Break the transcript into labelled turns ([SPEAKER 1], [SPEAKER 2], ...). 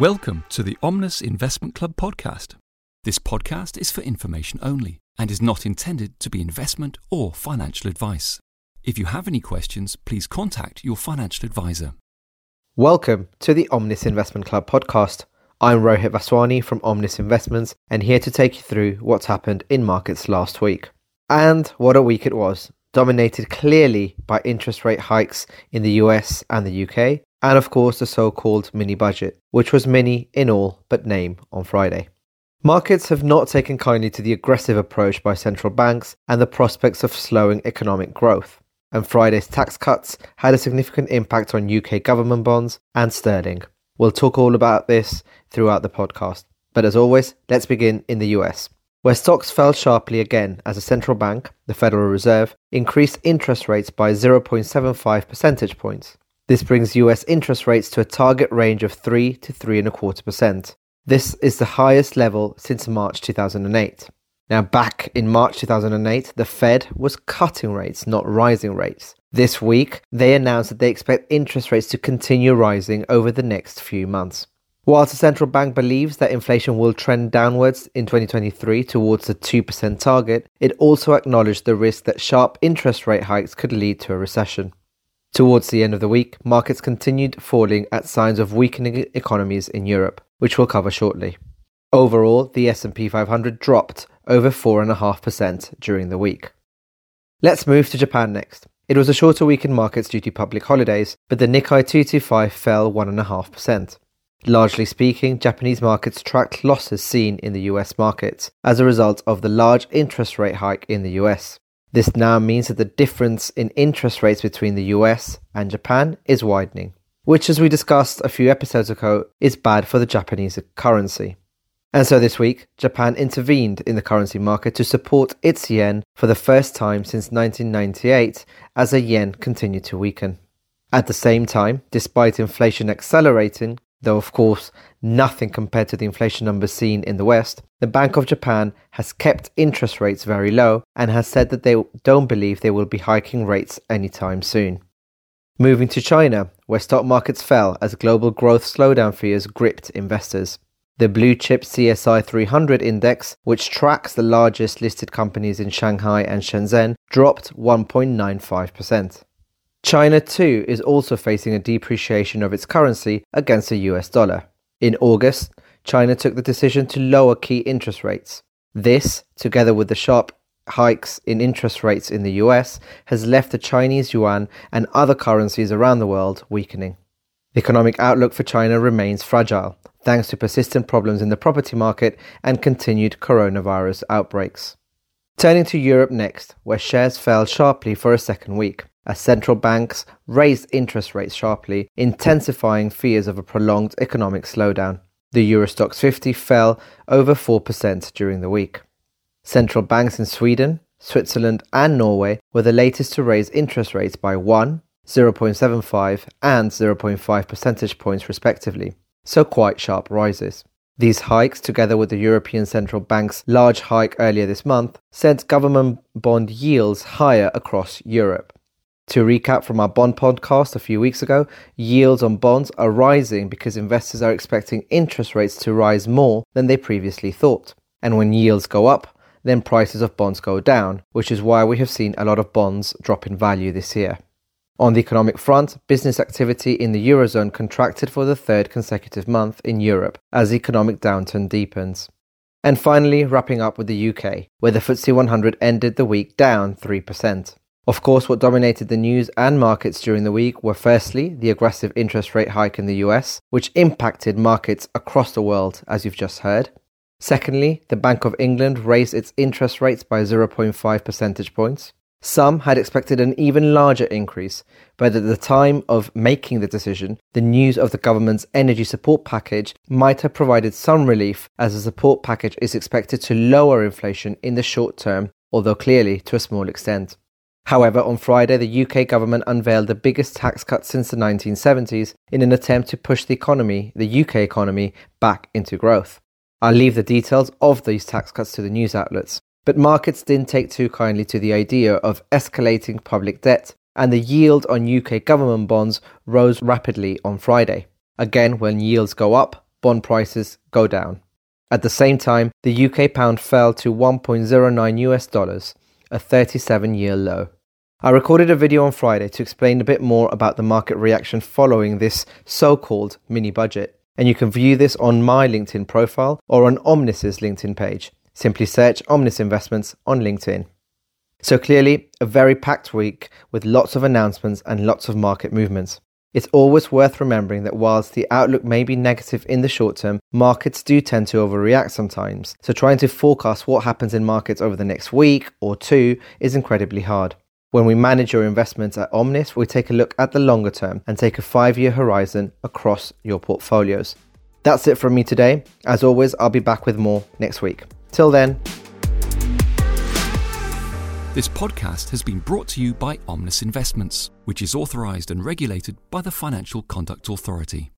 [SPEAKER 1] Welcome to the Omnis Investment Club podcast. This podcast is for information only and is not intended to be investment or financial advice. If you have any questions, please contact your financial advisor.
[SPEAKER 2] Welcome to the Omnis Investment Club podcast. I'm Rohit Vaswani from Omnis Investments and here to take you through what's happened in markets last week. And what a week it was, dominated clearly by interest rate hikes in the US and the UK, and of course the so called mini budget, which was mini in all but name on Friday. Markets have not taken kindly to the aggressive approach by central banks and the prospects of slowing economic growth. And Friday's tax cuts had a significant impact on UK government bonds and sterling. We'll talk all about this throughout the podcast. But as always, let's begin in the US, where stocks fell sharply again as a central bank, the Federal Reserve, increased interest rates by 0.75 percentage points. This brings US interest rates to a target range of 3 to 3.25%. This is the highest level since March 2008. Now, back in March 2008, the Fed was cutting rates, not rising rates. This week, they announced that they expect interest rates to continue rising over the next few months. Whilst the central bank believes that inflation will trend downwards in 2023 towards the 2% target, it also acknowledged the risk that sharp interest rate hikes could lead to a recession. Towards the end of the week, markets continued falling at signs of weakening economies in Europe, which we'll cover shortly. Overall, the S&P 500 dropped over 4.5% during the week. Let's move to Japan next. It was a shorter week in markets due to public holidays, but the Nikkei 225 fell 1.5%. Largely speaking, Japanese markets tracked losses seen in the US markets as a result of the large interest rate hike in the US. This now means that the difference in interest rates between the US and Japan is widening, which, as we discussed a few episodes ago, is bad for the Japanese currency. And so this week, Japan intervened in the currency market to support its yen for the first time since 1998 as the yen continued to weaken. At the same time, despite inflation accelerating, though of course nothing compared to the inflation numbers seen in the West, the Bank of Japan has kept interest rates very low and has said that they don't believe they will be hiking rates anytime soon. Moving to China, where stock markets fell as global growth slowdown fears gripped investors. The blue chip CSI 300 index, which tracks the largest listed companies in Shanghai and Shenzhen, dropped 1.95%. China too is also facing a depreciation of its currency against the US dollar. In August, China took the decision to lower key interest rates. This, together with the sharp hikes in interest rates in the US, has left the Chinese yuan and other currencies around the world weakening. The economic outlook for China remains fragile, thanks to persistent problems in the property market and continued coronavirus outbreaks. Turning to Europe next, where shares fell sharply for a second week as central banks raised interest rates sharply, intensifying fears of a prolonged economic slowdown. The Euro Stoxx 50 fell over 4% during the week. Central banks in Sweden, Switzerland, and Norway were the latest to raise interest rates by 1, 0.75, and 0.5 percentage points respectively, so quite sharp rises. These hikes, together with the European Central Bank's large hike earlier this month, sent government bond yields higher across Europe. To recap from our bond podcast a few weeks ago, yields on bonds are rising because investors are expecting interest rates to rise more than they previously thought. And when yields go up, then prices of bonds go down, which is why we have seen a lot of bonds drop in value this year. On the economic front, business activity in the Eurozone contracted for the third consecutive month in Europe as the economic downturn deepens. And finally, wrapping up with the UK, where the FTSE 100 ended the week down 3%. Of course, what dominated the news and markets during the week were firstly the aggressive interest rate hike in the US, which impacted markets across the world, as you've just heard. Secondly, the Bank of England raised its interest rates by 0.5 percentage points. Some had expected an even larger increase, but at the time of making the decision, the news of the government's energy support package might have provided some relief, as the support package is expected to lower inflation in the short term, although clearly to a small extent. However, on Friday, the UK government unveiled the biggest tax cut since the 1970s in an attempt to push the economy, the UK economy, back into growth. I'll leave the details of these tax cuts to the news outlets. But markets didn't take too kindly to the idea of escalating public debt, and the yield on UK government bonds rose rapidly on Friday. Again, when yields go up, bond prices go down. At the same time, the UK pound fell to 1.09 US dollars, a 37 year low. I recorded a video on Friday to explain a bit more about the market reaction following this so called mini budget, and you can view this on my LinkedIn profile or on Omnis's LinkedIn page. Simply search Omnis Investments on LinkedIn. So clearly, a very packed week with lots of announcements and lots of market movements. It's always worth remembering that whilst the outlook may be negative in the short term, markets do tend to overreact sometimes. So trying to forecast what happens in markets over the next week or two is incredibly hard. When we manage your investments at Omnis, we take a look at the longer term and take a five year horizon across your portfolios. That's it from me today. As always, I'll be back with more next week. Till then,
[SPEAKER 1] This podcast has been brought to you by Omnis Investments, which is authorized and regulated by the Financial Conduct Authority.